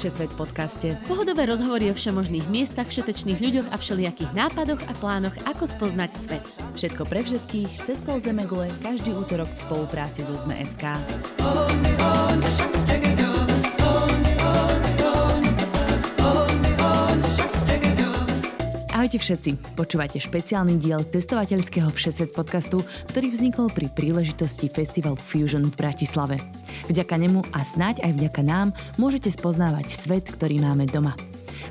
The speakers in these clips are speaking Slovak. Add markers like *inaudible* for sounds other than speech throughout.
Všesvet podcaste. Pohodové rozhovory o všemožných miestach, všetečných ľuďoch a všelijakých nápadoch a plánoch, ako spoznať svet. Všetko pre všetkých, cez pol Zemegule, každý útorok v spolupráci so ZME.sk. Ahojte všetci, počúvate špeciálny diel testovateľského Všesvet podcastu, ktorý vznikol pri príležitosti Festival Fusion v Bratislave. Vďaka nemu a snáď aj vďaka nám môžete spoznávať svet, ktorý máme doma.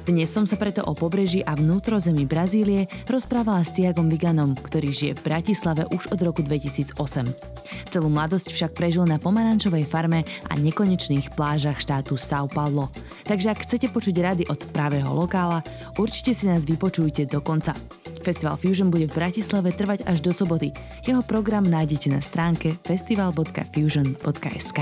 Dnes som sa preto o pobreží a vnútrozemí Brazílie rozprávala s Tiagom Viganom, ktorý žije v Bratislave už od roku 2008. Celú mladosť však prežil na pomarančovej farme a nekonečných plážach štátu São Paulo. Takže ak chcete počuť rady od pravého lokála, určite si nás vypočujte do konca. Festival Fusion bude v Bratislave trvať až do soboty. Jeho program nájdete na stránke festival.fusion.sk.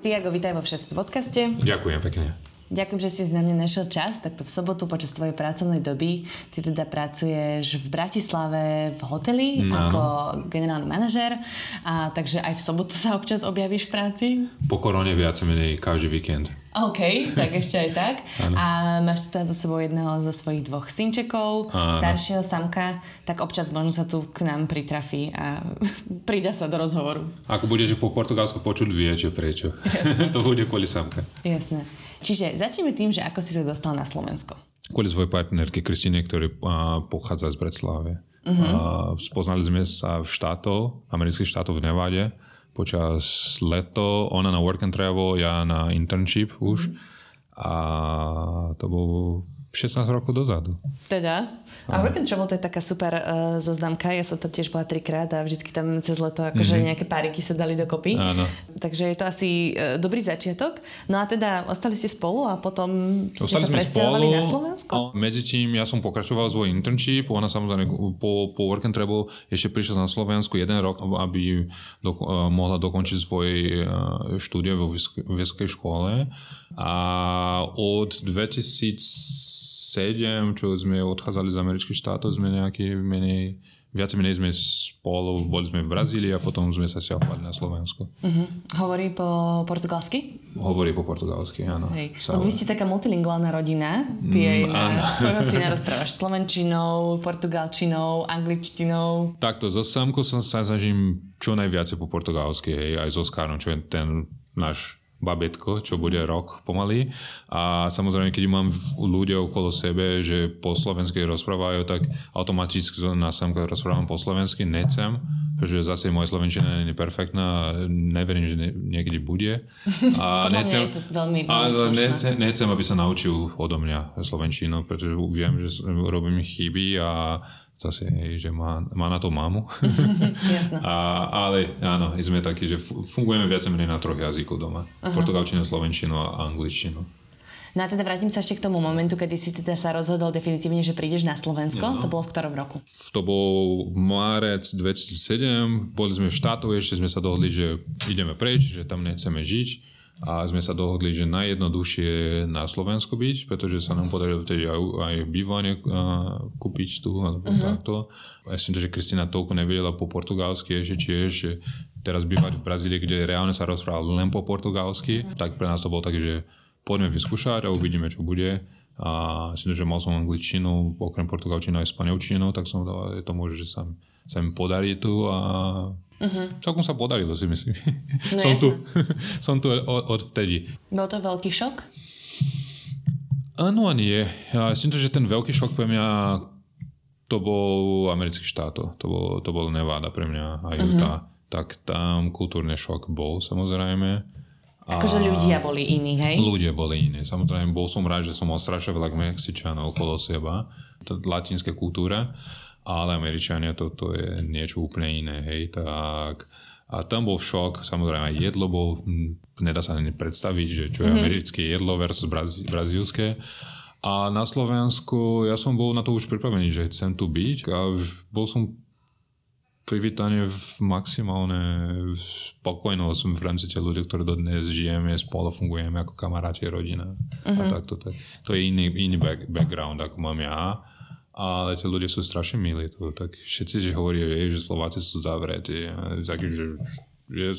Tiago, vítaj vo všetkých podcaste. Ďakujem pekne. Ďakujem, že si na mňa našiel čas. Takto v sobotu počas tvojej pracovnej doby ty teda pracuješ v Bratislave v hoteli no. ako generálny manažer. A takže aj v sobotu sa občas objavíš v práci? Po korone viac menej každý víkend. OK, tak ešte aj tak. A máš teda za sebou jedného zo svojich dvoch synčekov, ano. staršieho samka, tak občas možno sa tu k nám pritrafí a *laughs* pridá sa do rozhovoru. Ako budeš po portugalsku počuť, viete prečo. *laughs* to bude kvôli samka. Jasné. Čiže začneme tým, že ako si sa dostal na Slovensko. Kvôli svojej partnerky Kristine, ktorý pochádza z Bratislave. Uh-huh. spoznali sme sa v štátov, amerických štátov v Nevade počas leto, ona na work and travel, ja na internship už. Mm. A to bol 16 rokov dozadu. Teda? A Work and Travel to je taká super uh, zoznamka. Ja som tam tiež bola trikrát a vždycky tam cez leto akože mm-hmm. nejaké páriky sa dali dokopy. Áno. Takže je to asi uh, dobrý začiatok. No a teda ostali ste spolu a potom ste ostali sa presťahovali na Slovensko? A medzi tým ja som pokračoval svoj internship. Ona samozrejme po, po Work and Travel ešte prišla na Slovensku jeden rok, aby do, uh, mohla dokončiť svoje uh, štúdie vo vysokej škole. A od 2000 7, čo sme odchádzali z amerických štátov, sme nejaký menej, viac menej sme spolu, boli sme v Brazílii a potom sme sa stiahovali na Slovensku. Uh-huh. Hovorí po portugalsky? Hovorí po portugalsky, áno. Hej. No, vy ste taká multilingválna rodina. Ty mm, aj na svojho *laughs* syna *laughs* rozprávaš slovenčinou, portugalčinou, angličtinou. Takto, so Samkou sa snažím čo najviac po portugalsky, hej, aj so Skárom, čo je ten náš babetko, čo bude rok pomaly. A samozrejme, keď mám ľudia okolo sebe, že po slovensky rozprávajú, tak automaticky na samka rozprávam po slovensky, necem, pretože zase moja slovenčina je perfektná, neverím, že niekedy bude. *laughs* A necem, je to veľmi, veľmi necem, necem, aby sa naučil odo mňa slovenčinu, pretože viem, že robím chyby a zase, hej, že má, má na to mamu. *laughs* A, ale áno, sme takí, že fungujeme viac menej na troch jazykoch doma. Uh-huh. Portugalčinu, slovenčinu a angličtinu. No a teda vrátim sa ešte k tomu momentu, kedy si teda sa rozhodol definitívne, že prídeš na Slovensko. No. To bolo v ktorom roku? To bol márec 2007. Boli sme v štátu, ešte sme sa dohodli, že ideme preč, že tam nechceme žiť a sme sa dohodli, že najjednoduchšie na Slovensku byť, pretože sa nám podarilo vtedy aj, aj bývanie kúpiť tu alebo uh-huh. takto. Ja som to, že Kristina toľko nevedela po portugalsky ešte tiež, že teraz bývať v Brazílii, kde reálne sa rozprával len po portugalsky, tak pre nás to bolo tak, že poďme vyskúšať a uvidíme, čo bude. A si že mal som angličtinu, okrem portugalčinu aj španielčinu, tak som to, je to môže, že sa, sa mi podarí tu a Uh-huh. Celkom sa podarilo si myslím. No, som, tu, *laughs* som tu od, od vtedy. Bol to veľký šok? Áno a nie. Ja myslím, že ten veľký šok pre mňa to bol americký štát. To bol, to bol Nevada pre mňa a Utah. Uh-huh. Tak tam kultúrny šok bol samozrejme. Akože ľudia boli iní, hej? Ľudia boli iní. Samozrejme, bol som rád, že som mal strašne veľa Mexičanov okolo seba. To latinské kultúra ale Američania toto je niečo úplne iné, hej, tak a tam bol šok, samozrejme aj jedlo bol, nedá sa ani predstaviť, že čo je mm-hmm. americké jedlo versus brazí, brazílske. A na Slovensku ja som bol na to už pripravený, že chcem tu byť a bol som privítanie v maximálne spokojnosť v rámci tých ľudí, ktorí dodnes žijeme, spolu fungujeme ako kamaráti, rodina. Mm-hmm. A takto, tak, to je iný, iný back, background, ako mám ja ale tí ľudia sú strašne milí tu, tak všetci, že hovorí, že Slováci sú zavretí, takí, že Že,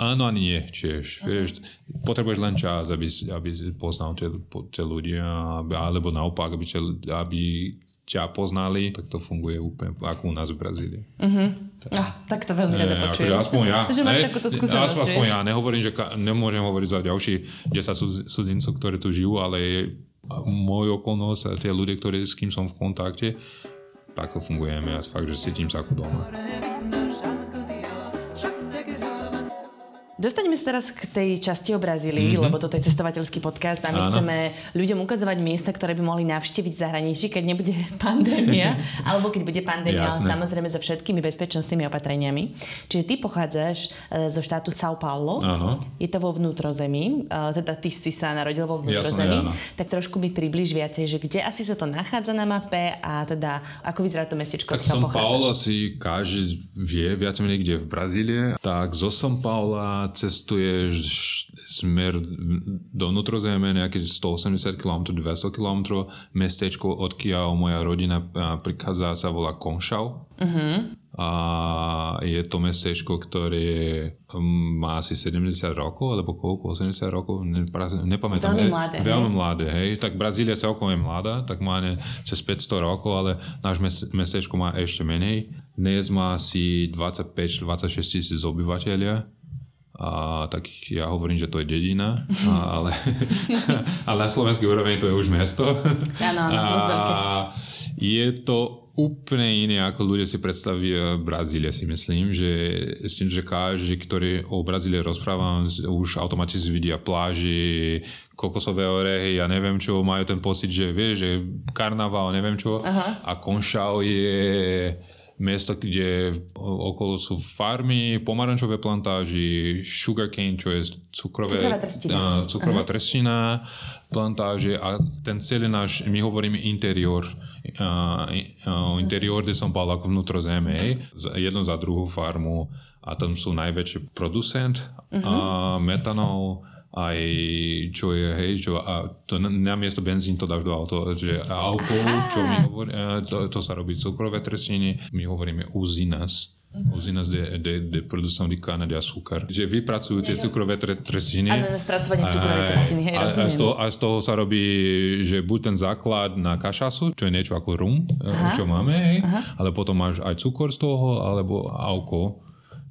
áno ani nie, tiež. Uh-huh. Vieš, potrebuješ len čas, aby, aby poznal tie, tie ľudia, alebo naopak, aby, ťa, aby ťa poznali, tak to funguje úplne ako u nás v Brazílii. Uh-huh. Tak. Oh, tak to veľmi rada počujem. Akože aspoň ja. že máš takúto skúsenosť. Aspoň, aspoň ja. Nehovorím, že ka, nemôžem hovoriť za ďalší 10 cudzincov, ktorí tu žijú, ale môj okolnosť a tie ľudia, ktorí, s kým som v kontakte, takto fungujeme a fakt, že cítim sa ako doma. Dostaneme sa teraz k tej časti o Brazílii, mm-hmm. lebo toto je cestovateľský podcast a my Áno. chceme ľuďom ukazovať miesta, ktoré by mohli navštíviť v zahraničí, keď nebude *laughs* pandémia, *laughs* alebo keď bude pandémia, ale samozrejme so všetkými bezpečnostnými opatreniami. Čiže ty pochádzaš e, zo štátu São Paulo. Áno. Je to vo vnútrozemí, e, teda ty si sa narodil vo vnútrozemí. Jasne, tak trošku mi približ viacej, že kde asi sa to nachádza na mape a teda ako vyzerá to mestečko, tak São Paulo asi každý vie viac menej kde v Brazílie. Tak zo São Paula cestuješ smer do nutrozeme nejakých 180 km, 200 km, mestečko, odkiaľ moja rodina prichádza, sa volá Konšau. Uh-huh. A je to mestečko, ktoré má asi 70 rokov, alebo koľko, 80 rokov, nepamätám. Veľmi mladé. Veľmi mladé, hej. Tak Brazília celkom je mladá, tak má ne, cez 500 rokov, ale náš mestečko má ešte menej. Dnes má asi 25-26 tisíc obyvateľia a tak ja hovorím, že to je dedina, ale, *laughs* ale na slovenskej úroveň to je už mesto. Áno, áno, a je to úplne iné, ako ľudia si predstavia Brazília, si myslím, že s tým, že každý, ktorý o Brazílii rozprávam, už automaticky vidia pláži, kokosové orehy, ja neviem čo, majú ten pocit, že vie, že karnaval, neviem čo. Aha. A Konšau je miesto, kde okolo sú farmy, pomarančové plantáži, sugarcane, čo je cukrové, cukrová trstina, uh, cukrová trstina plantáže a ten celý náš, my hovoríme interior, uh, uh, interior de São Paulo ako vnútro zeme, jedno za druhú farmu a tam sú najväčší producent uh-huh. a metanol, aj čo je, hej, čo, a to na miesto benzín to dáš do auto, že alkohol, čo my hovoríme, to, to sa robí cukrové trestiny, my hovoríme uzinas, uzinas de, de, de produção de cana de açúcar. Že vypracujú tie cukrové trestiny. Áno, spracovanie cukrovej trestiny, hej, a, a, z toho, a z toho sa robí, že buď ten základ na kašasu, čo je niečo ako rum, Aha. čo máme, hej, ale potom máš aj cukor z toho, alebo alkohol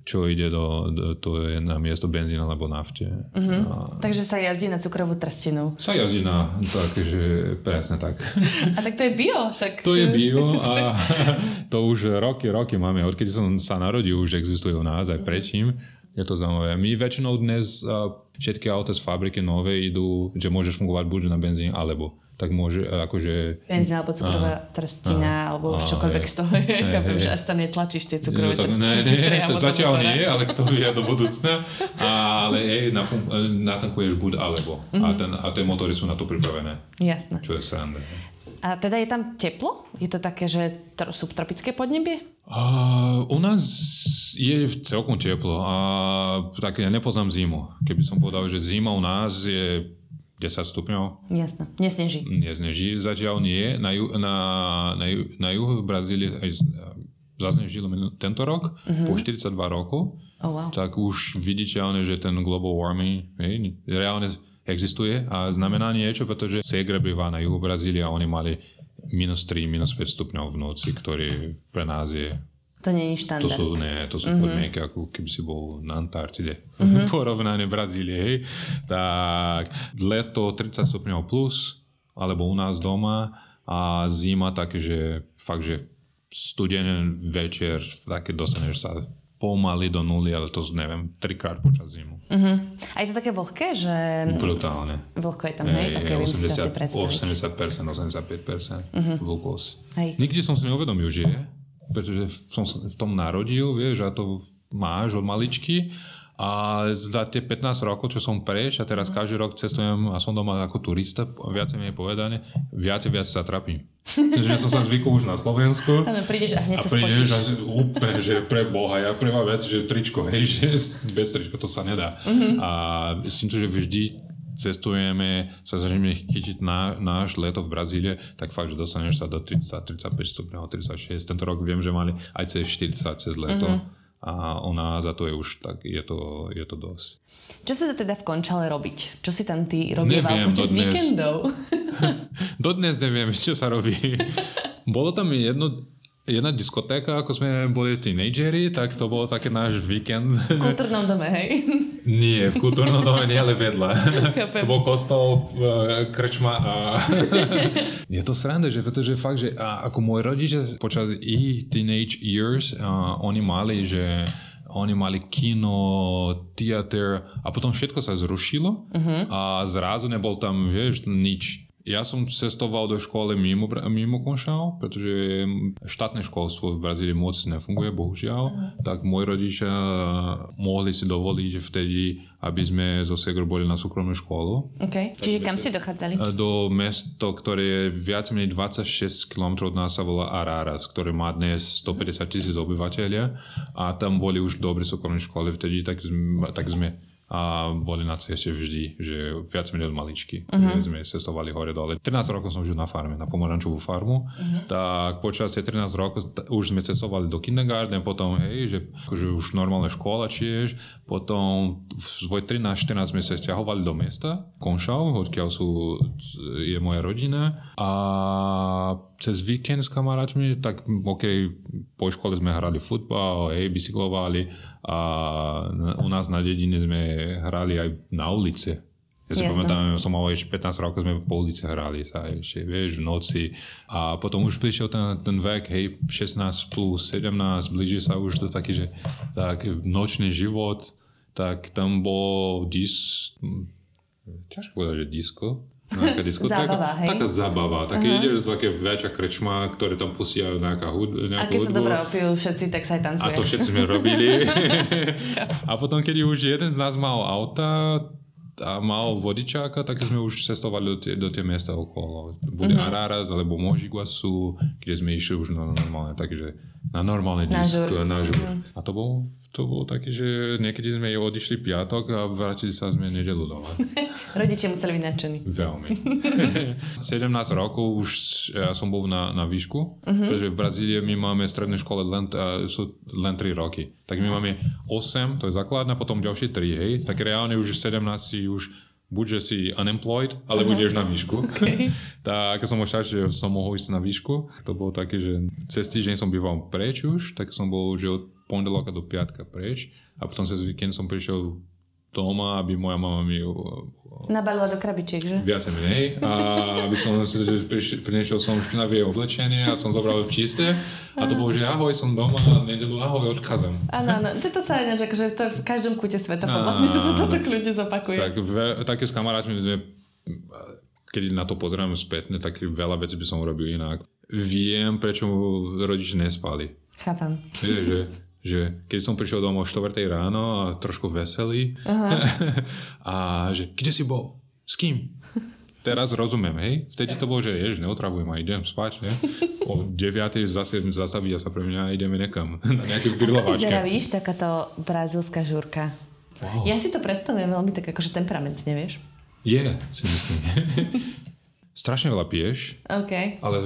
čo ide do, do to je na miesto benzína alebo nafte. Uh-huh. A... Takže sa jazdí na cukrovú trstinu. Sa jazdí na, takže presne tak. A tak to je bio však. To je bio *laughs* a to už roky, roky máme. Odkedy som sa narodil, už existuje u nás aj predtým. Je to zaujímavé. My väčšinou dnes všetky auta z fabriky nové idú, že môžeš fungovať buď na benzín alebo tak môže akože... Benzín alebo cukrová aha, trstina aha, alebo už čokoľvek z toho. *laughs* Chápem, že asi tam netlačíš tie cukrové no, trstiny. Ne, ne, to zatiaľ nie, ale kto vie do budúcna. Ale hej, natankuješ buď alebo. Mm-hmm. A, mhm. ten, a tie motory sú na to pripravené. Jasné. Čo je sranda. A teda je tam teplo? Je to také, že tr- subtropické podnebie? Uh, u nás je celkom teplo a tak ja nepoznám zimu. Keby som povedal, že zima u nás je 10 stupňov. Jasné, nesneží. Nesneží, zatiaľ nie. Na, ju, na, na, ju, na juhu Brazílie aj zasnežilo tento rok, uh-huh. po 42 rokov. Oh, wow. Tak už viditeľne, že ten global warming hej, reálne existuje a znamená niečo, pretože Segre býva na juhu Brazílie a oni mali minus 3, minus 5 stupňov v noci, ktorý pre nás je to nie je štandard. To sú, nie, to sú mm-hmm. podmienky, ako keby si bol na Antarktide. *laughs* Mm-hmm. Porovnanie Brazílie, hej. Tak leto 30 stupňov plus, alebo u nás doma a zima také, že fakt, že studený večer, také dostaneš sa pomaly do nuly, ale to neviem, trikrát počas zimu. Uh-huh. A je to také vlhké, že... Brutálne. Vlhko je tam, hej? hej okay, 80, 80%, 85% uh-huh. vlhkosť. Nikdy som si neuvedomil, že je pretože som sa v tom narodil, vieš, a to máš od maličky. A za tie 15 rokov, čo som preč a teraz mm. každý rok cestujem a som doma ako turista, viacej mi je povedané, viacej viac sa trapím. Čiže som sa zvykol už na Slovensku. *laughs* Ale prídeš a hneď a prídeš a úplne, že pre Boha, ja prvá vec, že tričko, hej, *laughs* že bez tričko to sa nedá. Mm-hmm. A myslím to, že vždy cestujeme, sa zrejme chytiť na, náš leto v Brazílie, tak fakt, že dostaneš sa do 30, 35 stupňov, 36. Tento rok viem, že mali aj cez 40 cez leto. Mm-hmm. A ona za to je už tak, je to, je to dosť. Čo sa teda v Končale robiť? Čo si tam ty robieval Neviem, počas dodnes. víkendov? *laughs* Dodnes neviem, čo sa robí. *laughs* Bolo tam jedno, jedna diskotéka, ako sme boli tínejdžeri, tak to bolo také náš víkend. V kultúrnom dome, hej? Nie, v kultúrnom dome nie, ale vedľa. Chápem. to bol kostol, e, krčma a... *laughs* je to sranda, že pretože fakt, že a, ako moji rodičia počas ich teenage years, a, oni mali, že oni mali kino, teater a potom všetko sa zrušilo uh-huh. a zrazu nebol tam, vieš, nič. Ja som cestoval do školy mimo, mimo Konšal, pretože štátne školstvo v Brazílii moc nefunguje, bohužiaľ. Tak moji rodičia mohli si dovoliť vtedy, aby sme zo Segru boli na súkromnú školu. Okay. Čiže kam ste dochádzali? Do mesto, ktoré je viac menej 26 km od nás sa volá Araras, ktoré má dnes 150 tisíc obyvateľia a tam boli už dobré súkromné školy vtedy, tak sme, tak sme a boli na ceste vždy, že viac menej od maličky. Uh-huh. Že sme cestovali hore dole. 13 rokov som žil na farme, na pomorančovú farmu. Uh-huh. Tak počas tých 13 rokov t- už sme cestovali do kindergarten, potom hej, že akože už normálna škola tiež. Potom svoj 13-14 sme sa stiahovali do mesta, Konšau, odkiaľ sú, je moja rodina. A cez víkend s kamarátmi, tak ok, po škole sme hrali futbal, hej, bicyklovali a u nás na dedine sme hrali aj na ulici. Ja si Jasné. pamätám, som mal ešte 15 rokov, sme po ulici hrali sa ešte, vieš, v noci. A potom už prišiel ten, ten vek, hej, 16 plus 17, blíži sa už to taký, že tak nočný život, tak tam bol dis... hm, Ťažko povedať, že disco. Nejaká diskotéka. Zábava, hej? Taká zábava. Také uh-huh. ide, že to také väčšia krčma, ktoré tam pustia nejaká hud, A nejakú keď sa hudbu. dobre opijú všetci, tak sa aj A tancuje. to všetci sme robili. *laughs* a potom, keď už jeden z nás mal auta a mal vodičáka, tak sme už cestovali do tie, do tie mesta okolo. Bude Mhm. mm-hmm. Araras alebo Možiguasu, kde sme išli už na normálne, takže na normálne Na disk, žur. na žur. A to bol, to bol taký, že niekedy sme odišli piatok a vrátili sa sme nedelu doma. *laughs* Rodičia museli byť nadšení. Veľmi. *laughs* 17 rokov už ja som bol na, na výšku, uh-huh. pretože v Brazílii my máme stredné škole len, uh, sú len 3 roky. Tak my máme 8, to je základná, potom ďalšie 3, hej. Tak reálne už 17 si už buď, že si unemployed, alebo uh-huh. ideš na výšku. *laughs* Okay. *laughs* tak som bol šťastný, že som mohol ísť na výšku, to bolo také, že cez týždeň som býval preč už, tak som bol, že od pondeloka do piatka preč a potom cez víkend som prišiel doma, aby moja mama mi uh, Nabalila do krabičiek, že? viac menej a aby som že priniesol som špinavé oblečenie a som zobral čisté a to bolo, že ahoj, som doma nedelu ahoj, odchádzam. Áno, áno. To sa ináč, akože to v každom kúte sveta, podľa mňa sa toto kľudne zopakuje. Tak ve, také s kamarátmi keď na to pozerám spätne, tak veľa vecí by som urobil inak. Viem, prečo rodiči nespali. Chápam. Vieš, že, že keď som prišiel domov o 4 ráno a trošku veselý *laughs* a že kde si bol? S kým? Teraz rozumiem, hej? Vtedy to bolo, že jež, neotravujem a idem spať, ne? O 9 zase zastaviť sa pre mňa a ideme nekam. *laughs* Na nejaké grilovačke. víš, takáto brazilská žurka. Wow. Ja si to predstavujem veľmi tak akože temperamentne, vieš? Je, si myslím. *laughs* Strašne veľa piješ, OK. ale,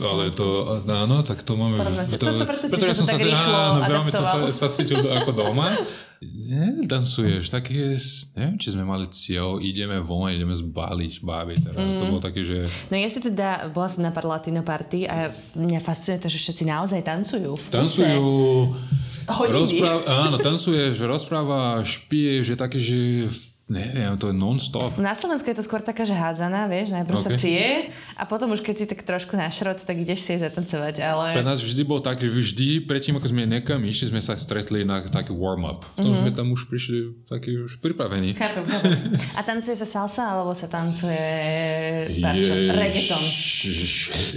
To ale to, áno, tak to máme... Porovnáte. To- to preto si pretože sa tak rýchlo áno, veľmi som sa, sa cítil ako doma. Nedancuješ, tak je, neviem, či sme mali cieľ, ideme von, ideme zbaliť báby teraz. Mm. To bolo také, že No ja si teda, bola som na pár latino party a mňa fascinuje to, že všetci naozaj tancujú. Tancujú, Hodiny. rozpráv, áno, tancuješ, rozprávaš, piješ, je také, že neviem, to je non-stop. Na Slovensku je to skôr taká, že hádzaná, vieš, najprv sa OK. pije a potom už keď si tak trošku na šrot, tak ideš si zatancovať, ale... Pre nás vždy bol tak, že vždy predtým, ako sme nekam išli, sme sa stretli na taký warm-up. Mhm. To mm-hmm. sme tam už prišli takí už pripravení. Chápem, chápem. A tancuje sa salsa, alebo sa tancuje barčo, reggaeton?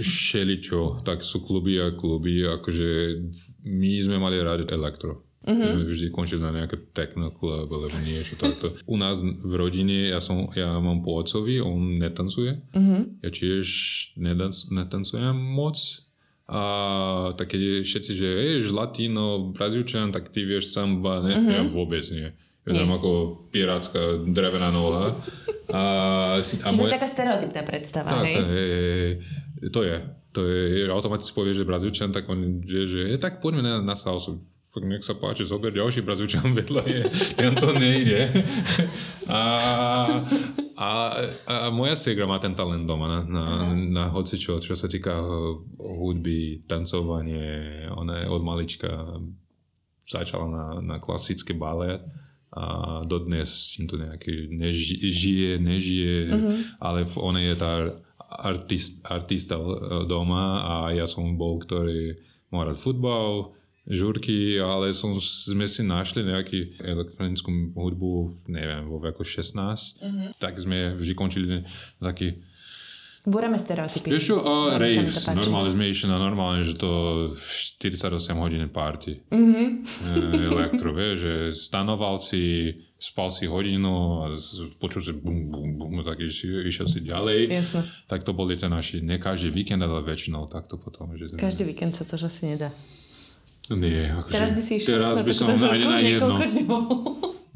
Šeličo, tak sú kluby a kluby, akože my sme mali rádi elektro. Mm-hmm. Sme vždy končili na nejaké techno club alebo niečo takto. *laughs* U nás v rodine, ja, som, ja mám po otcovi, on netancuje. Mm-hmm. Ja tiež netancujem moc. A tak keď všetci, že ješ latino, brazílčan, tak ty vieš samba, ne? Mm-hmm. Ja vôbec nie. Ja tam ako pirátska drevená noha. A, a Čiže to je taká stereotypná predstava, tak, hej? hej, hej. To je. To je, automaticky povie, že Brazílčan, tak on vie, že je, tak poďme na, na salsu. Fakt nech sa páči, zober ďalší Brazílčan *laughs* vedľa je, tento nejde. *laughs* A, a, a moja segra má ten talent doma na, na, na hoci čo, sa týka hudby, tancovanie, ona je od malička začala na, na klasické balet a dodnes im to nejaký nežije, nežije, uh-huh. ale ona je tá artist, artista doma a ja som bol, ktorý mal rád futbal, žurky, ale som, sme si našli nejaký elektronickú hudbu, neviem, vo veku 16, mm-hmm. tak sme vždy končili taký Búrame stereotypy. Vieš čo, uh, raves, normálne sme išli na normálne, že to 48 hodín party. Mm-hmm. Elektro, vieš, že stanoval si, spal si hodinu a počul si bum, bum, bum, tak išiel, išiel si ďalej. Jasne. Tak to boli tie naši, ne každý víkend, ale väčšinou takto potom. Že každý víkend sa to asi nedá. Nie, akože, teraz by si išiel. Teraz by som ani na jedno.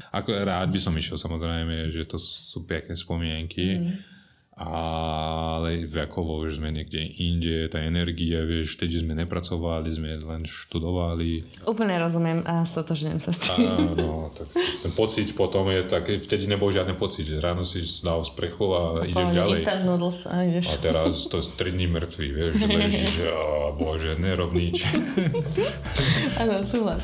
Ako rád by som išiel, samozrejme, že to sú pekné spomienky. Mm ale vekovo už sme niekde inde, tá energia, vieš, vtedy sme nepracovali, sme len študovali. Úplne rozumiem a stotožňujem sa s tým. Áno, tak ten pocit potom je tak, vtedy nebol žiadny pocit, ráno si dal sprechu a, a ideš ďalej. Instant noodles a ideš. A teraz to je 3 dní mŕtvý, vieš, ležíš, a bože, nerovnič. *laughs* Áno, súhlas.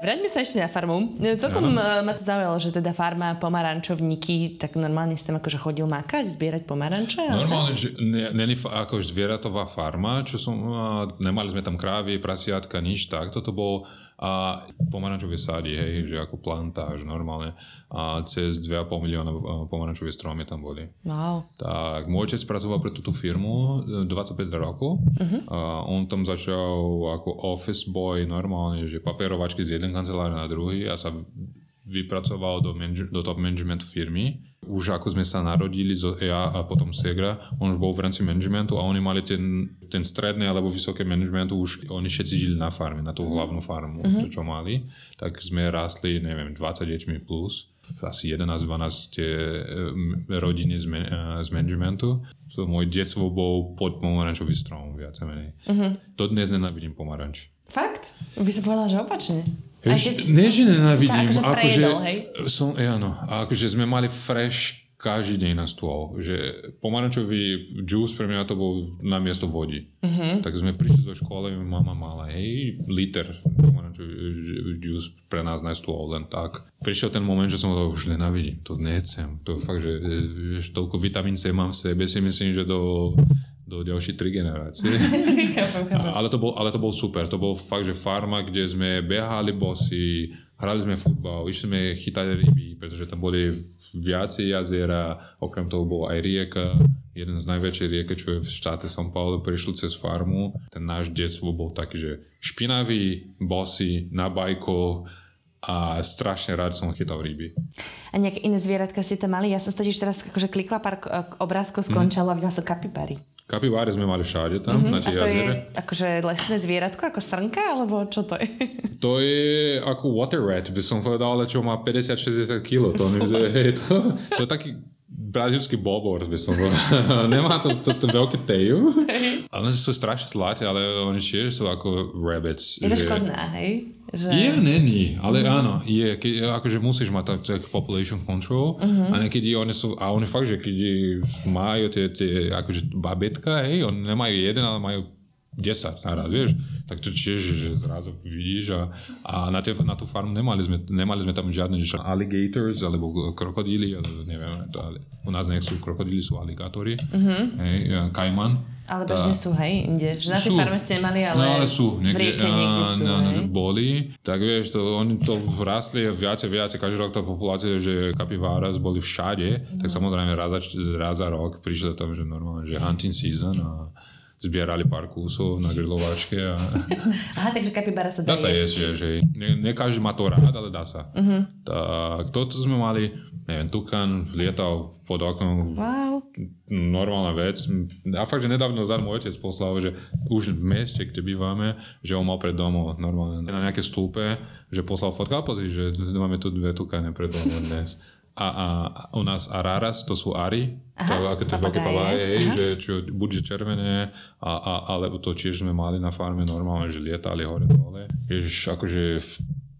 Vráťme sa ešte na farmu. E, celkom ano. ma to zaujalo, že teda farma pomarančovníky, tak normálne si tam akože chodil makať, zbierať pomaranče? Normálne, že není ako zvieratová farma, čo som, nemali sme tam krávy, prasiatka, nič tak. Toto bol a pomarančové sády, hej, že ako plantáž normálne a cez 2,5 milióna pomarančové stromy tam boli. Wow. Tak môj otec pracoval pre túto firmu 25 e, rokov uh-huh. a on tam začal ako office boy normálne, že papierovačky z jeden kancelár na druhý a sa vypracoval do, manage- do top management firmy už ako sme sa narodili, ja a potom Segra, on už bol v rámci managementu a oni mali ten, ten stredný alebo vysoké managementu, už oni všetci žili na farme, na tú hlavnú farmu, uh-huh. to čo mali. Tak sme rástli, neviem, 20 deťmi plus, asi 11-12 tie rodiny z, man, z managementu. So, môj detstvo bol pod pomarančový strom, viac menej. Uh-huh. Dodnes nenávidím pomaranč. Fakt? By som povedala, že opačne. Vieš, nie, že nenávidím. Akože, akože som, áno, a akože sme mali fresh každý deň na stôl. Že pomarančový juice pre mňa to bol na miesto vody. Uh-huh. Tak sme prišli zo školy, mama mala, hej, liter pomarančový juice pre nás na stôl, len tak. Prišiel ten moment, že som to už nenávidím, to nechcem. To fakt, že vieš, toľko vitamín C mám v sebe, si myslím, že do do ďalších tri generácie. *laughs* ale, to bol, ale to bol super. To bol fakt, že farma, kde sme behali bosy, hrali sme futbal, išli sme chytať ryby, pretože tam boli viacej jazera, okrem toho bol aj rieka, jeden z najväčších riek, čo je v štáte São Paulo, prišli cez farmu. Ten náš detstvo bol taký, že špinavý, bosy, na bajko, a strašne rád som chytal ryby. A nejaké iné zvieratka ste tam mali? Ja som totiž teraz akože klikla pár obrázkov, skončala mm. a videla som kapibary. Kapibáre sme mali všade tam, mm-hmm. na tie A to jazere. je akože lesné zvieratko, ako srnka, alebo čo to je? To je ako water rat, by som povedal, ale čo má 50-60 kg. To, je, *laughs* *laughs* to, to je taký brazilský bobor, by som povedal. *laughs* Nemá to, to, to veľké teju. Ale sú strašne sláte, ale oni tiež sú ako rabbits. Je to že... škodná, hej? Že... Je, není, ale mm. áno, je, keď, akože musíš mať tak, tak population control mm-hmm. a niekedy oni sú, a oni fakt, že keď majú tie, tie akože babetka, hej, oni nemajú jeden, ale majú 10 naraz, vieš, tak to tiež, že zrazu vidíš a, a na, tie, na tú farmu nemali sme, nemali sme tam žiadne že alligators alebo krokodíly, alebo neviem, to, ale u nás nech sú krokodíly, sú aligátory, mm-hmm. hej, kajman, ale tá... bežne sú, hej, inde. Že na tej farme ste nemali, ale, no, ale sú, niekde, v rieke niekde sú, no, no, že boli. Tak vieš, to, oni to vrastli viacej, viacej, každý rok tá populácia, že kapiváras boli všade, mm. tak samozrejme raz za, raz za rok prišli tam, že normálne, že hunting season a zbierali pár kúsov na grilovačke. A... *laughs* Aha, takže kapibara sa dá, dá sa jesť. že ne, ne každý má to rád, ale dá sa. Uh-huh. Tak toto sme mali, neviem, tukan lietal pod oknom. Wow. Normálna vec. A fakt, že nedávno za môj otec poslal, že už v meste, kde bývame, že on mal pred domom normálne na nejaké stúpe, že poslal fotka, pozri, že máme tu dve tukane pred domom dnes. A, a, u nás Araras, to sú Ari, Aha, to, ako tie veľké Aha. že čo, buď že červené, a, a, alebo to tiež sme mali na farme normálne, že lietali hore dole. Ježiš, akože v,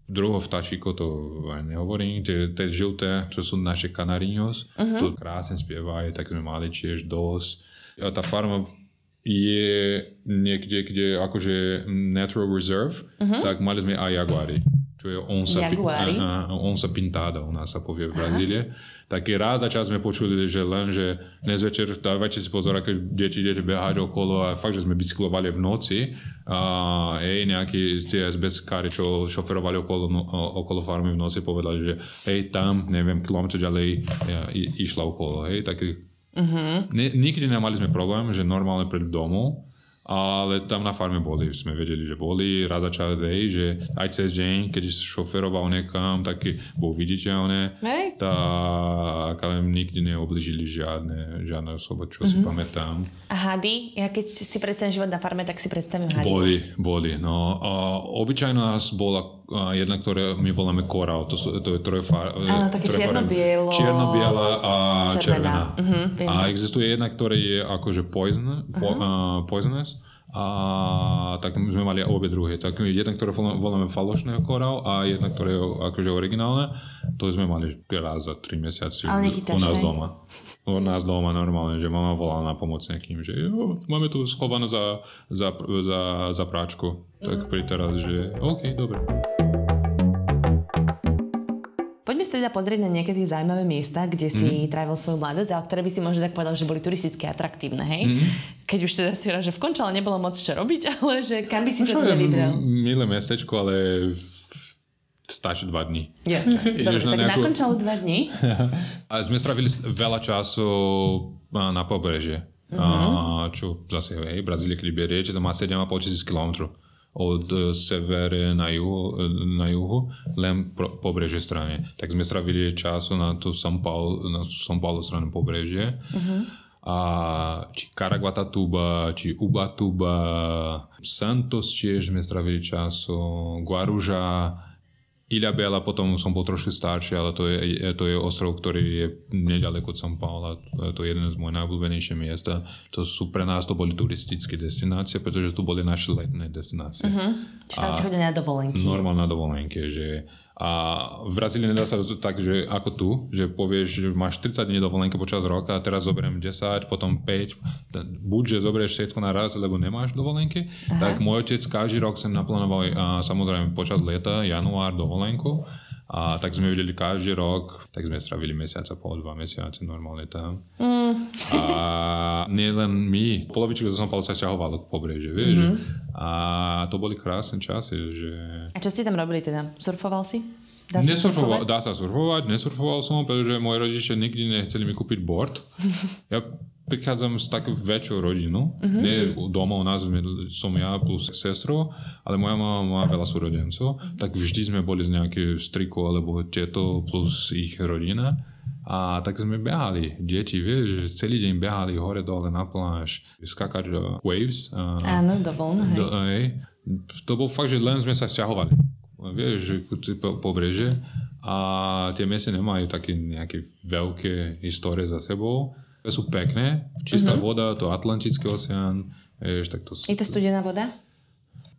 druho vtáčikov to aj nehovorím, tie, tie žlté, čo sú naše kanarinos, Mhm. to krásne spievajú, tak sme mali tiež dosť. A tá farma je niekde, kde akože natural reserve, tak mali sme aj jaguári. Čo je onsa, pi- Jaguári? a, a, onsa pintada, u nás sa povie v Brazílie. Taký raz za čas sme počuli, že len, že dnes večer dávajte si pozor, ako deti idete behať okolo a fakt, že sme bicyklovali v noci a hej, nejakí tie SBSkári, čo šoferovali okolo, no, okolo farmy v noci, povedali, že hej, tam, neviem, kilometr ďalej išla okolo, hej, taký Ne, nikdy nemali sme problém, že normálne pred domov, ale tam na farme boli, sme vedeli, že boli raz za čas, hej, že aj cez deň, keď šoferoval niekam, tak bol viditeľné, Hej. tak ale nikdy neobližili žiadne, žiadne osoba, čo si pamätám. A hady? Ja keď si predstavím život na farme, tak si predstavím hady. Boli, boli. No, a obyčajno nás bola a jedna, ktoré my voláme korál, to, sú, to je trojfar, Áno, také trojfarem- čierno-bielo- čierno-biela a Červená. červená. Viem. a existuje jedna, ktorá je akože poison, po, uh, poisonous a tak sme mali obe druhé. Tak jedna, ktoré volá- voláme falošné korál a jedna, ktorá je akože originálna, to sme mali raz za 3 mesiace Ale u nás hej? doma. U nás doma normálne, že mama volala na pomoc nejakým, že jo, máme tu schované za, za, za, za práčku. Tak pri teraz, že OK, dobre. Poďme sa teda pozrieť na nejaké tie zaujímavé miesta, kde si Mhm. mm-hmm. trávil svoju mladosť, ale ktoré by si možno tak povedal, že boli turisticky atraktívne, hej? Mhm. Mm-hmm. Keď už teda si hovoril, že v Končale nebolo moc čo robiť, *laughs* ale že kam by si sa Čo teda je vybral? milé mestečko, ale stačí dva dní. Jasné. *laughs* Dobre, na tak nejakú- Končalu dva dní. *laughs* A sme stravili veľa času a, na pobreže. A, čo zase, hej, Brazília, keď beriete, to má 7,5 tisíc kilometrov od e, severe na juhu, e, na juhu len pro, pobrežie strane. Tak sme stravili času na tú São Paulo, stranu pobrežie. A či Caraguatatuba, či Ubatuba, Santos tiež sme stravili času, Guarujá, Ilha Bela, potom som bol trošku starší, ale to je, to je ostrov, ktorý je nedaleko od São Paula. To je jeden z mojich najobľúbenejších miesta. To sú pre nás to boli turistické destinácie, pretože tu boli naše letné destinácie. Uh-huh. Či tam si chodil na dovolenky. Normálna dovolenke, že a v Brazílii nedá sa to tak, že ako tu, že povieš, že máš 30 dní dovolenky počas roka a teraz zoberiem 10, potom 5, Ten- buď, že zoberieš všetko naraz, lebo nemáš dovolenky, Aha. tak môj otec každý rok sem naplánoval a samozrejme počas leta, január dovolenku a tak sme videli každý rok, tak sme stravili mesiac a pol, dva mesiace normálne tam. Mm. A nielen my, polovičku Paulo sa ťahovalo k pobrežiu, vieš. Mm-hmm. A to boli krásne časy, že... A čo ste tam robili teda? Surfoval si? Dá sa Nesurfoval, dá sa surfovať, nesurfoval som, pretože moji rodičia nikdy nechceli mi kúpiť board. Ja prichádzam z takú väčšiu rodinu, Mhm. nie doma u nás som ja plus sestrou, ale moja mama má veľa súrodencov, tak vždy sme boli z nejakého striku alebo tieto plus ich rodina. A tak sme behali, deti, vieš, celý deň behali hore dole na pláž, skakať do waves. A, Áno, dovolno, hej. do, hej. To bol fakt, že len sme sa sťahovali. Vieš, pobreže a tie miesta nemajú také nejaké veľké histórie za sebou. Sú pekné, čistá mm-hmm. voda, to Atlantický oceán, vieš, tak to sú... Je to studená voda?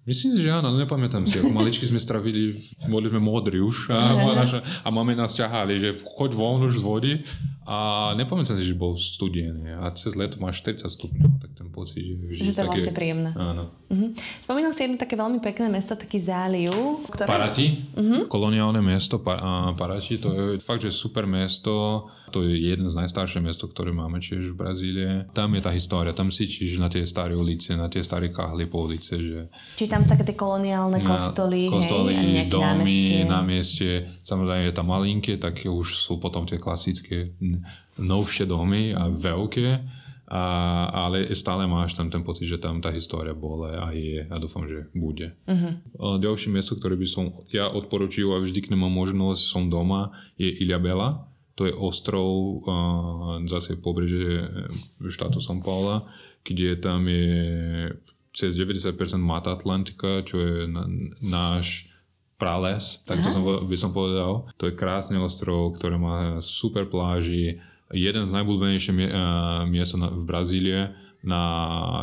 Myslím si, že áno, ale nepamätám si. Ako maličky sme stravili, boli sme modrí už a, *laughs* *laughs* naša, a máme nás ťahali, že choď von už z vody a nepamätám si, že bol studený a cez leto máš 40 stupňov, ten pocit, že vždy Že to je také, vlastne príjemné. Áno. Mhm. Spomínal si jedno také veľmi pekné mesto, taký záliv, ktoré... Parati, Mhm. uh-huh. koloniálne mesto pa, Parati, to je fakt, že super mesto, to je jeden z najstarších mesto, ktoré máme tiež v Brazílie. Tam je tá história, tam si čiže na tie staré ulice, na tie staré kahly po ulice, že Či tam sú také tie koloniálne kostoly, kostoly, hej, domy, námestie. námestie. Samozrejme je tam malinké, tak už sú potom tie klasické novšie domy a veľké. A, ale stále máš tam ten pocit, že tam tá história bola a je a dúfam, že bude. Uh-huh. Ďalšie miesto, ktoré by som ja odporučil a vždy k nemu mám možnosť, som doma, je Ilhabela. To je ostrov uh, zase pobreže štátu São Paula, kde tam je cez 90% Mata Atlantika, čo je na, náš prales, tak to som, by som povedal. To je krásny ostrov, ktorý má super pláži, jeden z najbudbenejších miest v Brazílie na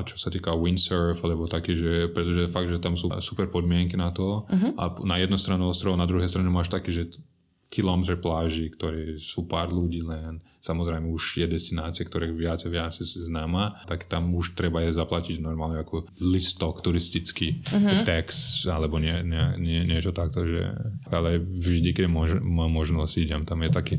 čo sa týka windsurf, alebo taký, že, pretože fakt, že tam sú super podmienky na to uh-huh. a na jednu stranu ostrova, na druhej strane máš taký, že kilometr pláži, ktoré sú pár ľudí len. Samozrejme už je destinácia, ktoré viac a viac známa, tak tam už treba je zaplatiť normálne ako listok turistický uh-huh. text alebo nie, nie, nie, niečo takto, že ale vždy, keď môž, mám možnosť, idem tam je taký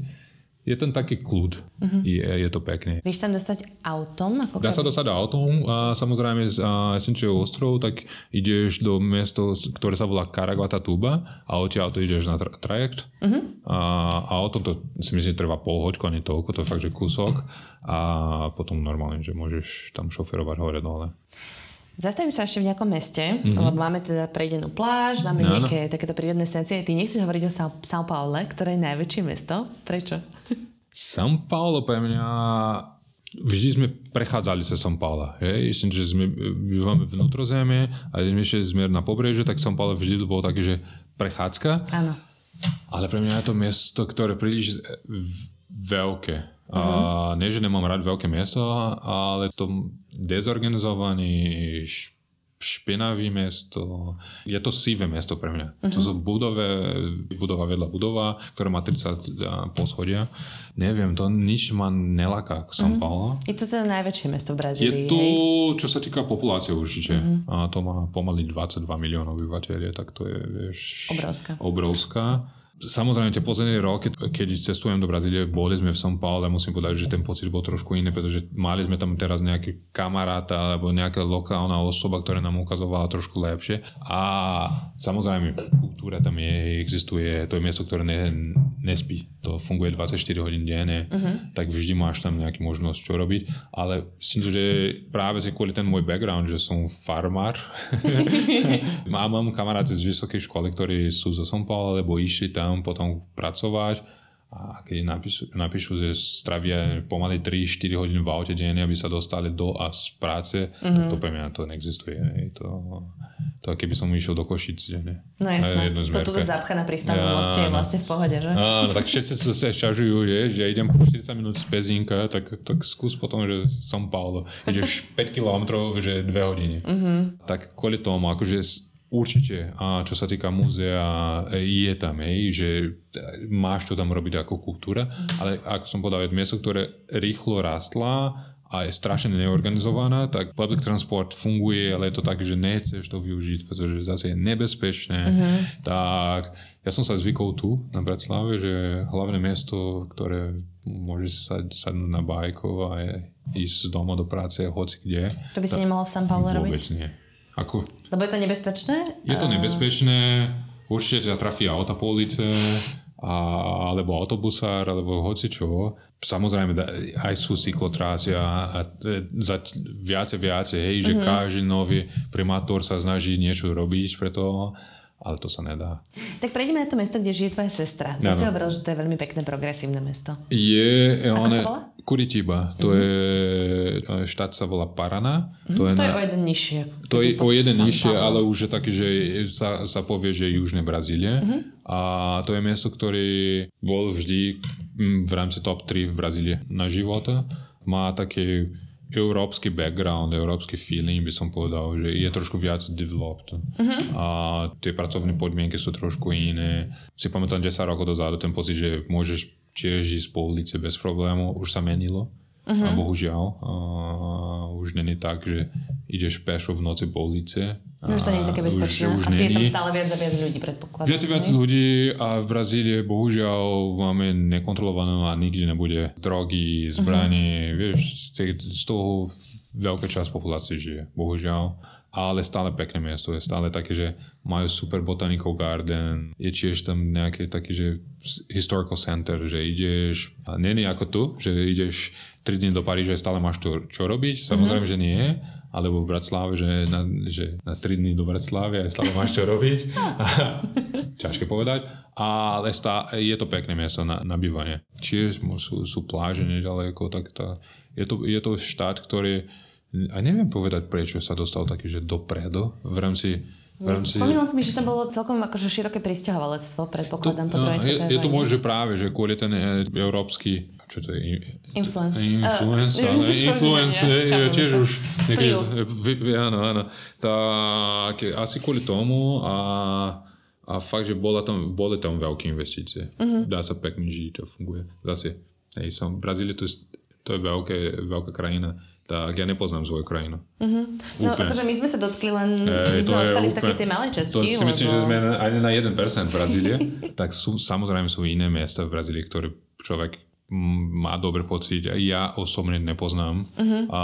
je ten taký kľud. Uh-huh. Je, je to pekné. Vieš tam dostať autom? Ako Dá sa dostať autom a samozrejme z Esenčieho ostrov, tak ideš do miesto, ktoré sa volá Tuba a odtiaľ to ideš na tra- trajekt uh-huh. a, a autom to si myslím, trvá pol hoďku, ani toľko, to je fakt, že kúsok a potom normálne, že môžeš tam šoferovať hore dole. Zastavím sa ešte v nejakom meste, mm-hmm. lebo máme teda prejdenú pláž, máme no, nejaké no. takéto prírodné stanice. Ty nechceš hovoriť o São, São Paulo, ktoré je najväčšie mesto? Prečo? São Paulo pre mňa... Vždy sme prechádzali sa São Paulo. Myslím, že sme bývame vnútrozemie a keď sme na pobreže, tak São Paulo vždy bolo také, že prechádzka. Áno. Ale pre mňa je to miesto, ktoré príliš veľké A nie, že nemám rád veľké miesto, ale to dezorganizovaný, špinavý mesto. Je to sivé mesto pre mňa. Uh-huh. To sú budove, budova vedľa budova, ktorá má 30 poschodia. Neviem, to nič ma neláka ako São uh-huh. Paulo. Je to teda najväčšie mesto v Brazílii, Je to, hej? čo sa týka populácie určite. Uh-huh. A to má pomaly 22 miliónov obyvateľov, tak to je, vieš... Obrovská. Obrovská. Samozrejme, tie posledné roky, keď cestujem do Brazílie, boli sme v São Paulo, musím povedať, že ten pocit bol trošku iný, pretože mali sme tam teraz nejaký kamaráta alebo nejaká lokálna osoba, ktorá nám ukazovala trošku lepšie. A samozrejme, kultúra tam je, existuje, to je miesto, ktoré ne, nespí. To funguje 24 hodín denne, uh-huh. tak vždy máš tam nejaký možnosť čo robiť. Ale myslím, že práve si kvôli ten môj background, že som farmár. *laughs* *laughs* mám, mám kamaráti z vysokej školy, ktorí sú zo São Paulo, alebo išli tam tam potom pracovať a keď napíšu, napíšu že stravia pomaly 3-4 hodiny v aute denne, aby sa dostali do a z práce, mm-hmm. tak to pre mňa to neexistuje. Je to, to keby som išiel do Košic denne. No jasné, to tu zapcha na prístavnom ja, je vlastne v pohode, že? Áno, tak všetci sa šťažujú, že, že idem po 40 minút z Pezinka, tak, tak skús potom, že som Paulo. Ideš 5 km, že 2 hodiny. Mm-hmm. Tak kvôli tomu, akože Určite. A čo sa týka múzea, je tam, hej, že máš to tam robiť ako kultúra, ale ako som povedal, je to miesto, ktoré rýchlo rastla a je strašne neorganizovaná, tak public transport funguje, ale je to tak, že nechceš to využiť, pretože zase je nebezpečné. Uh-huh. Tak ja som sa zvykol tu na Bratislave, že hlavné miesto, ktoré môžeš sa sadnúť na bajko a ísť z domu do práce hoci kde. To by si nemohol v São Paulo robiť? Vôbec nie. Ako, Lebo je to nebezpečné? Je to nebezpečné, určite ťa trafí auta po ulice, a, alebo autobusár, alebo hoci čo. Samozrejme, aj sú cyklotrácia a za viace, viace, hej, že mm-hmm. každý nový primátor sa snaží niečo robiť preto, ale to sa nedá. Tak prejdeme na to mesto, kde žije tvoja sestra. Ty ano. si hovoril, že to je veľmi pekné, progresívne mesto. Je, Ako one, sa volá? Curitiba. To mm-hmm. je, štát sa volá Parana. Mm-hmm. To, je, to na, je o jeden nižšie. To je o jeden nižšie, ale už je taký, že sa, sa povie, že Južné Brazílie. Mm-hmm. A to je miesto, ktorý bol vždy mm, v rámci top 3 v Brazílii na života. Má také európsky background, európsky feeling by som povedal, že je trošku viac developed. Uh-huh. A tie pracovné podmienky sú trošku iné. Si pamätám 10 rokov dozadu ten pocit, že môžeš tiež ísť po ulici bez problémov, už sa menilo. Uh-huh. A bohužiaľ, a už není tak, že ideš pešo v noci po ulice. No už to nie je také bezpečné. Už, už Asi není. je tam stále viac a viac ľudí, predpokladám. Viac a viac ľudí a v Brazílii bohužiaľ máme nekontrolované a nikde nebude drogy, zbranie, uh-huh. vieš, z toho veľká časť populácie žije, bohužiaľ ale stále pekné miesto, je stále také, že majú super botanical garden, je tiež tam nejaký taký, že historical center, že ideš, není ako tu, že ideš 3 dní do Paríža stále máš to čo robiť, samozrejme, mm-hmm. že nie, alebo v Bratislave, že na, že na 3 dní do Bratislavy a stále máš čo robiť. *laughs* Ťažké povedať, ale stá, je to pekné miesto na, na bývanie. Tiež sú, sú pláže nedaleko, tak tá, je, to, je to štát, ktorý a neviem povedať, prečo sa dostal taký, že dopredu v rámci v rámci... Spomínal si mi, že tam bolo celkom akože široké pristahovalectvo, predpokladám, po druhej No, je, je to možno práve, že kvôli ten e, európsky čo to je? Influence. Influence, Uh, ale *laughs* influence, je tiež už niekedy, áno, áno. Tak asi kvôli tomu a, a fakt, že bola tam, boli tam veľké investície. Mhm. Dá sa pekne žiť, to funguje. Zase, hej, som, Brazília to, to je veľké, veľká krajina, tak ja nepoznám svoju krajinu. No, akože my sme sa dotkli len, my Ej, sme ostali v takej tej malej časti. To si myslím, lebo... že sme ani na 1% Brazílie. *laughs* tak sú, samozrejme sú iné miesta v Brazílii, ktoré človek má dobrý pocit. Ja osobne nepoznám. Mhm. A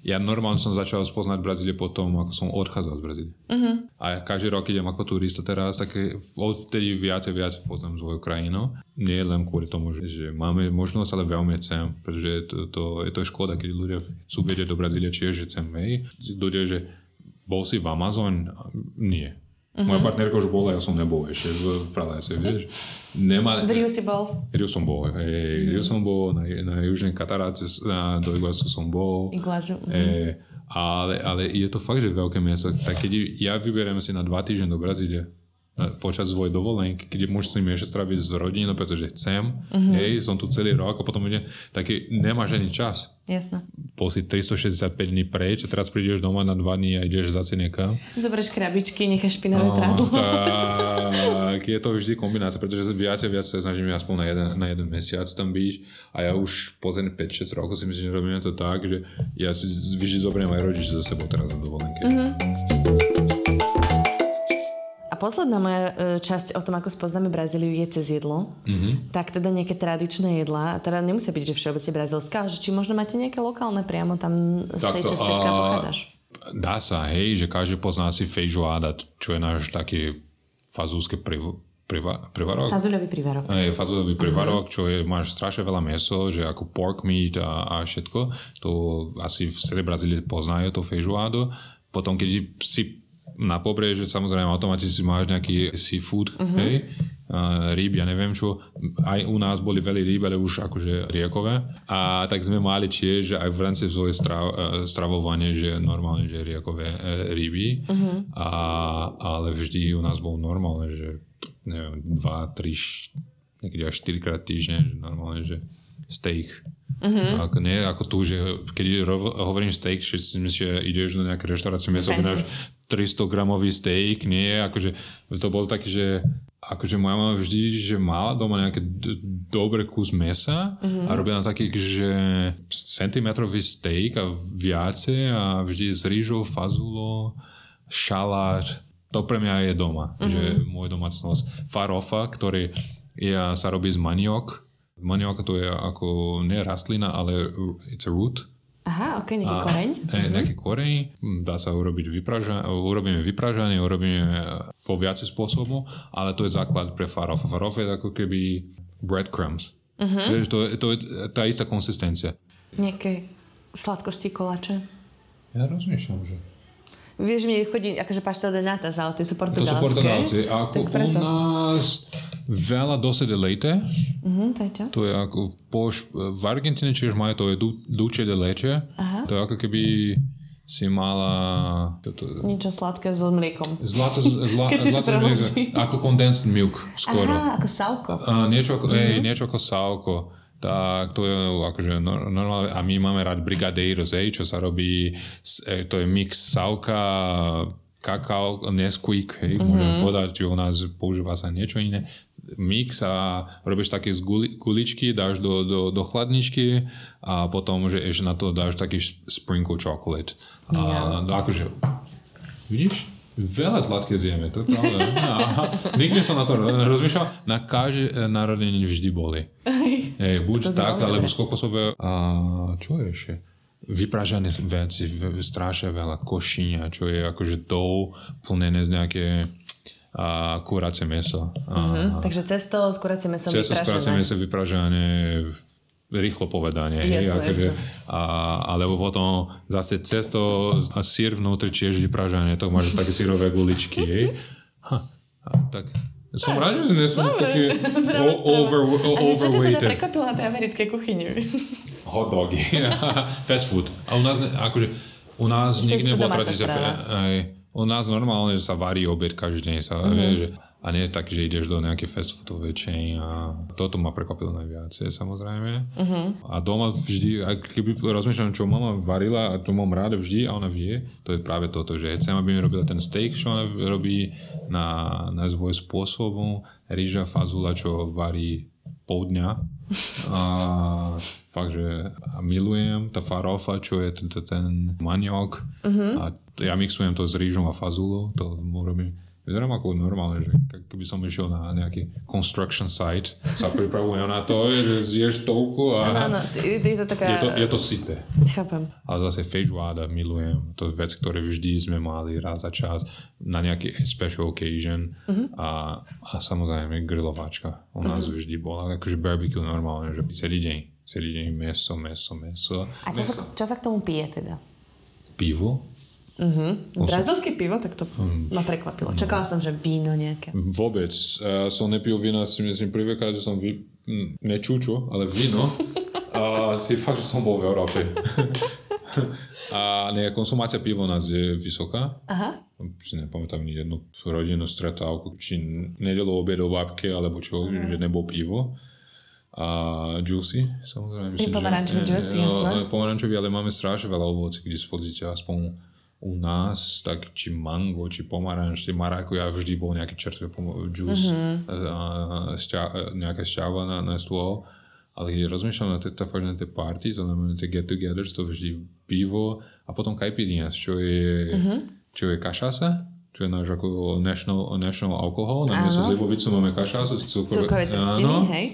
ja normálne som začal spoznať Brazílie potom, ako som odchádzal z Brazílie. Mhm. A každý rok idem ako turista teraz, tak odtedy viac a viac poznám svoju krajinu. Nie len kvôli tomu, že, že máme možnosť, ale veľmi chcem. Pretože to, to, je to škoda, keď ľudia chcú vedieť do Brazílie, či že chcem. Hej. Ľudia, že bol si v Amazon? Nie. Uh-huh. Moja partnerka už bola, ja som nebol ešte v, v pralese, vieš. Nemá, V Riu si bol, Rio som bol, hej, Rio som bol, na, na južnej Kataráte, na, do Iguazu som bol. Iguazu. E, ale, ale je to fakt, že veľké miesto. Tak keď ja vyberiem si na dva týždne do Brazílie, počas svojej dovolenky, keď musím ešte straviť s rodinou, pretože chcem, uh-huh. hej, som tu celý rok a potom ide, tak je- nemáš ani čas. jasno. Bol si 365 dní preč a teraz prídeš doma na dva dní a ideš zase niekam. Zoberieš krabičky, necháš špinavé No, prádlo. tak je to vždy kombinácia, pretože viac a viac sa snažím aspoň na jeden, na jeden mesiac tam byť a ja už posledných 5-6 rokov si myslím, že robíme to tak, že ja si vždy zoberiem aj rodiče za sebou teraz na dovolenke. Mm-hmm. Posledná moja e, časť o tom, ako spoznáme Brazíliu, je cez jedlo. Mm-hmm. Tak teda nejaké tradičné jedlá, a teda nemusia byť, že všeobecne brazilská, ale či možno máte nejaké lokálne priamo tam z tej Takto, časti, odkiaľ pochádzaš. Dá sa, hej, že každý pozná si feijoada, čo je náš taký fazúsky priv, priva, privarok. Fazuľový prívarok. Je fazulový privarok, čo je, máš strašne veľa meso, že ako pork meat a, a všetko. To asi v celej Brazílii poznajú to feijoado. Potom, keď si na pobreže, samozrejme automaticky máš nejaký seafood, uh-huh. hej, rýb, ja neviem čo. Aj u nás boli veľa rýb, ale už akože riekové. A tak sme mali tiež aj v rámci svojej strav, uh, stravovanie, že normálne, že riekové uh, ryby. Uh-huh. A, ale vždy u nás bol normálne, že neviem, dva, tri, š- niekedy až 4 krát týždne, že normálne, že steak. Uh-huh. Ako, nie ako tu, že keď hovorím steak, že si myslíš, že ideš do nejaké reštaurácie, objednáš 300 gramový steak, nie, akože to bol taký, že akože moja mama vždy, že mala doma nejaký d- dobrý kus mesa uh-huh. a robila taký, že centimetrový steak a viacej a vždy s rýžou, fazulo, šalát, to pre mňa je doma, uh-huh. že môj domácnosť. Farofa, ktorý je, sa robí z maniok. Maniok to je ako nie rastlina, ale it's a root. Aha, ok, nejaký koreň. E, nejaký koreň, hm, dá sa urobiť vypražanie, urobíme vypražanie, urobíme vo viacej spôsobov, ale to je základ pre farof. Farof je ako keby breadcrumbs. Uh-huh. Vieš, to, je- to je tá istá konsistencia. Nejaké sladkosti, koláče. Ja rozmýšľam, že... Vieš, mi chodí akože pastel de natas, ale tie sú To portugalské. sú Portugálci. A ako u nás veľa dose de leite, Mhm, to je čo? to je ako po, v Argentíne tiež majú to je du, duce de leche. Aha. To je ako keby si mala... Čo to, Niečo sladké so mliekom. Zlato, zla, *laughs* Keď si to zlato preloží. ako condensed milk skoro. Aha, ako salko. A niečo, ako, mm-hmm. ej, niečo ako sávko. Tak to je akože nor- normálne, a my máme rád brigadeiros, ej, čo sa robí, ej, to je mix sávka, kakao, Nesquik, hej, mm-hmm. Mhm. môžem povedať, že u nás používa sa niečo iné. Mix a robíš také z guli, guličky, dáš do, do, do chladničky a potom, že ešte na to dáš taký sprinkle chocolate. A no, akože, vidíš? Veľa sladké zjeme, to pravda. Aha. Nikdy som na to rozmýšľal. Na každé narodeniny vždy boli. Hej, buď tak, alebo z kokosové. A čo je ešte? Vypražané veci, strašne veľa košíňa, čo je akože dough plnené z nejaké a kuracie meso. A, Hm, takže cesto s kuracím mesom Cesto z kuracie vypražené. meso vypražané rýchlo povedanie. Hej, Jasné, akože, a, alebo potom zase cesto a sír vnútri tiež vypražané, to máš také sírové guličky. Hej. Ha, a, tak som rád, že nie som taký over, o- A čo ťa teda overweighted. prekvapilo na tej americkej kuchyni? Hot dogy. *laughs* Fast food. A u nás, ne, akože, u nás nikdy nebola tradícia. U nás normálne, že sa varí obed každý deň sa mm-hmm. vie, že, a nie tak, že ideš do nejakej fast foodovej chain a toto ma prekvapilo najviac, samozrejme. Mm-hmm. A doma vždy, ak keby rozmýšľam, čo mama varila a čo mám rád vždy a ona vie, to je práve toto, že chcem, aby mi robila ten steak, čo ona robí na, na svoj spôsob, rýža, fazula, čo varí pol dňa. A fakt, že milujem tá farofa, čo je ten, ten, maniok. Uh-huh. A ja mixujem to s rýžom a fazulou, to robím. Vyzerám ako normálne, že keby som išiel na nejaký construction site, sa pripravujem na to, že zješ toľko a Áno, áno, je to taká... je to, je to sité. Chápem. Ale zase feijoada milujem, to je vec, ktoré vždy sme mali raz za čas na nejaký special occasion uh-huh. a, a samozrejme grilovačka u nás uh-huh. vždy bola, akože barbecue normálne, že celý deň, celý deň meso, meso, meso. A čo, meso. sa, čo sa k tomu pije teda? Pivo? Uh-huh. Brazilské pivo, tak to um, ma prekvapilo. Čakala som, že víno nejaké. Vôbec. Uh, som nepil vína, si myslím prvýkrát, že som vy... Hm, nečúčo, ale víno. a si fakt, že som bol v Európe. *laughs* a ne, konsumácia pivo nás je vysoká. Aha. Si nepamätám ni jednu rodinnú stretávku, či nedelo obed o babke, alebo čo, uh-huh. že nebol pivo a juicy, samozrejme. Myslím, pomarančový juicy, jasné. Pomarančový, ale máme strašne veľa ovocí k dispozícii, aspoň u nás, tak či mango, či pomaranč, či marakuja, vždy bol nejaký čerstvý juice, mm-hmm. a, šťa, nejaká šťava na, na stôl. Ale keď rozmýšľam na tie, fakt na tie parties, alebo na tie get-togethers, to vždy pivo a potom caipirinhas, čo je, mm-hmm. čo je kašasa, čo je náš ako national, national alkohol. Na miesto zlibovicu máme kašasu, cukrové trstiny, hej?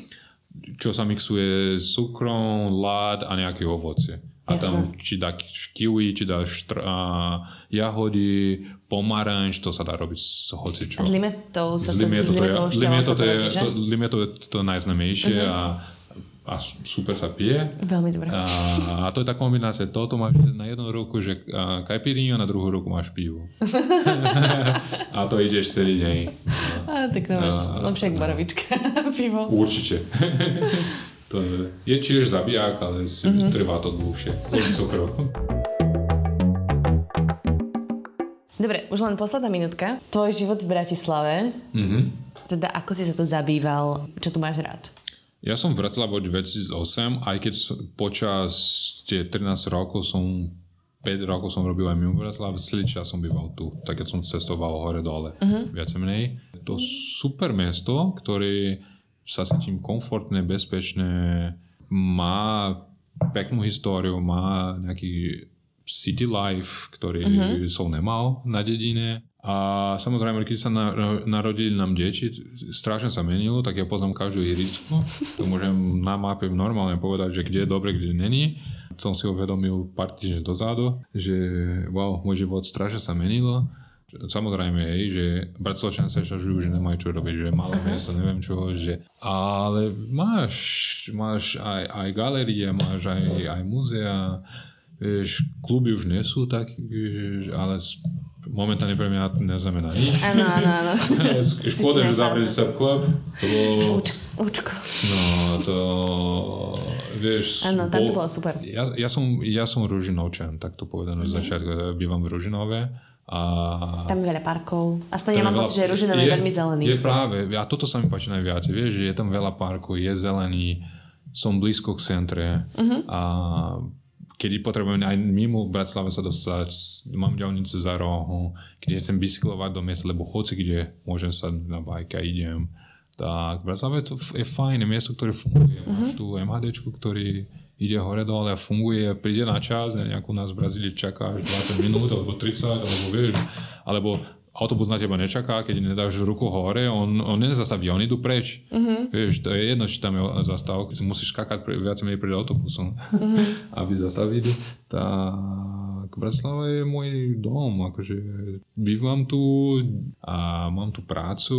Čo sa mixuje s cukrom, lád a nejaké ovocie. A Jasne. tam či dá kiwi, či dá štr- a, jahody, pomaranč, to sa dá robiť s hocičo. S limetou sa s limetou, to, s limetou, to, je, to, limetou je to najznamejšie uh-huh. a a super sa pije. Veľmi dobré. A, a to je tá kombinácia. Toto máš na jednu ruku, že kajpiríňu a na druhú ruku máš pivo. *laughs* a to ideš celý deň. A, tak to máš lepšie ako borovička. *laughs* pivo. Určite. *laughs* To je, je tiež zabiják, ale si mm-hmm. trvá to dlhšie. cukru. Dobre, už len posledná minútka. Tvoj život v Bratislave. Mm-hmm. Teda ako si sa tu zabýval? Čo tu máš rád? Ja som v Bratislave od 2008, aj keď počas tie 13 rokov som 5 rokov som robil aj mimo Bratislava, čas som býval tu, tak keď som cestoval hore dole, uh-huh. viac menej. To super mesto, ktoré sa cítim komfortné, bezpečné, má peknú históriu, má nejaký city life, ktorý uh-huh. som nemal na dedine. A samozrejme, keď sa narodili nám deti, strašne sa menilo, tak ja poznám každú ihričku. To môžem na mape normálne povedať, že kde je dobre, kde není. Som si uvedomil pár týždňov dozadu, že wow, môj život strašne sa menilo Samozrejme, hej, že Bratislavčania sa šažujú, že nemajú čo robiť, že malé miesto, neviem čo, že... Ale máš, máš aj, aj galérie, máš aj, aj muzea, vieš, kluby už nie sú tak, vieš, ale momentálne pre mňa to neznamená nič. Áno, áno, áno. Škoda, že zavreli sa klub. To bolo... Učko. No, to... Vieš... Áno, tam to bolo super. Ja, ja, som, ja som Ružinovčan, tak to povedané mm-hmm. z začiatku. Bývam v Ružinove a... Tam je veľa parkov. Aspoň ja mám pocit, že Ružinov je, je veľmi zelený. Je práve. A toto sa mi páči najviac. Vieš, že je tam veľa parkov, je zelený, som blízko k centre uh-huh. a keď potrebujem aj mimo Bratislava sa dostať, mám ďalnicu za rohu, keď chcem bicyklovať do miesta, lebo hoci kde môžem sa na bajka idem, tak Bratislava je, to, je fajn, miesto, ktoré funguje. Uh-huh. Máš tu MHDčku, ktorý ide hore dole a funguje, príde na čas, nejakú nás v Brazílii čaká 20 minút alebo 30, alebo vieš, alebo autobus na teba nečaká, keď nedáš ruku hore, on, on nezastaví, on idú preč. Uh-huh. Vieš, to je jedno, či tam je zastávka, musíš skakať viac menej pred autobusom, uh-huh. *laughs* aby zastavili. Tak Bratislava je môj dom, akože bývam tu a mám tu prácu,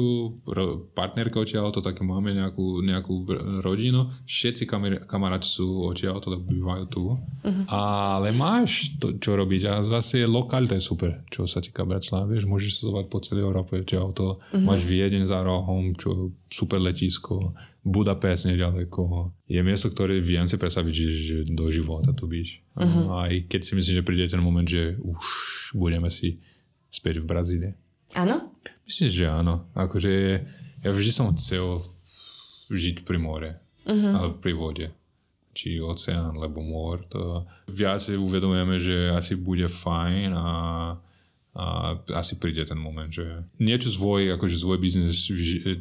partnerka odtiaľto, tak máme nejakú, nejakú rodinu, všetci kamaráti sú odtiaľto, tak bývajú tu. Uh-huh. Ale máš to, čo robiť a zase lokalita je super, čo sa týka Bratislavy, vieš, môžeš sa po celej Európe, auto, mm-hmm. máš Viedeň za rohom, čo super letisko, Budapest nedaleko. Je miesto, ktoré viem si predstaviť, že, že do života tu byť. Mm-hmm. Aj keď si myslím, že príde ten moment, že už budeme si späť v Brazílii. Áno? Myslím, že áno. Akože ja vždy som chcel žiť pri more. Uh-huh. Ale pri vode. Či oceán, alebo mor. To viac si uvedomujeme, že asi bude fajn a, a asi príde ten moment, že niečo svoj, akože svoj biznes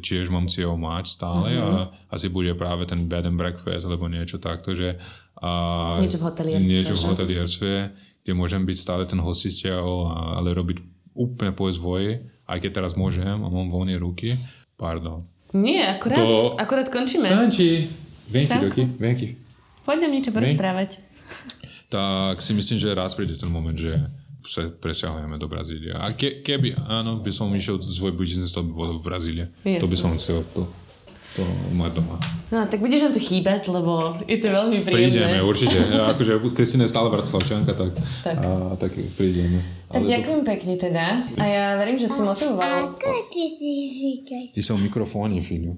tiež mám cieľ mať stále uh-huh. a asi bude práve ten bed and breakfast alebo niečo takto, že a niečo v hotelierstve. Niečo v hotelierstve, kde môžem byť stále ten hostiteľ, ale robiť úplne po svoje, aj keď teraz môžem a mám voľné ruky. Pardon. Nie, akurát, to... akurát končíme. Sanči. Venky, doky, venky. Poď nám niečo porozprávať. Tak si myslím, že raz príde ten moment, že sa presťahujeme do Brazílie. A ke, keby, áno, by som išiel svoj biznes, to by bolo v Brazílie. Jasne. To by som chcel. To to mať doma. No, tak budeš nám tu chýbať, lebo je to veľmi príjemné. Prídeme, určite. Ja, akože Kristina je stále Bratislavčanka, tak, tak. A, tak prídeme. Tak Ale ďakujem to... pekne teda. A ja verím, že si motivoval. Ako ty si říkaš? Ty som mikrofóne, filho.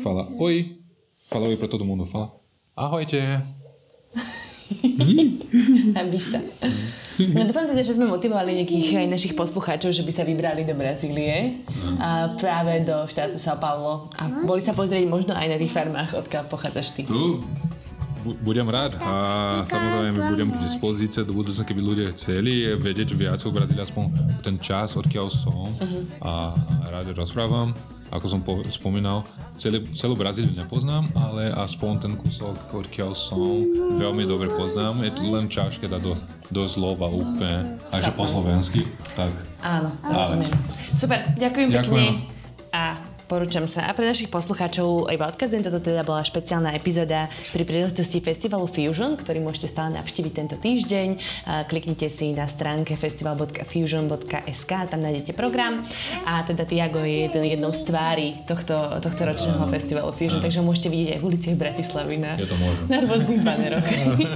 Fala, oi. Fala oi pra todo mundo. Fala, ahojte. *laughs* Hambíš sa. No dúfam teda, že sme motivovali nejakých aj našich poslucháčov, že by sa vybrali do Brazílie a práve do štátu São Paulo. A boli sa pozrieť možno aj na tých farmách, odkiaľ pochádzaš ty. Tu budem rád. A samozrejme budem k dispozícii do budúcna, keby ľudia chceli vedieť viac o Brazílii, aspoň ten čas, odkiaľ som. Uh-huh. a rád rozprávam. Ako som po, spomínal, celé, celú Brazíliu nepoznám, ale aspoň ten kúsok, odkiaľ som, veľmi dobre poznám. Je tu len ťažké dať do, do slova úplne, takže po slovensky. Tak. Áno, rozumiem. Super, ďakujem, ďakujem. pekne. A Odporúčam sa. A pre našich poslucháčov iba odkazujem, toto teda bola špeciálna epizóda pri príležitosti festivalu Fusion, ktorý môžete stále navštíviť tento týždeň. Kliknite si na stránke festival.fusion.sk, tam nájdete program. A teda Tiago je jeden, jednou z tvári tohto, tohto ročného festivalu Fusion, takže ho môžete vidieť aj v uliciach Bratislavy na, ja na rôznych baneroch.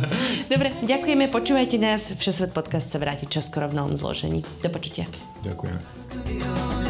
*laughs* Dobre, ďakujeme, počúvajte nás. Všesvet podcast sa vráti čoskoro v novom zložení. Do počutia. Ďakujem.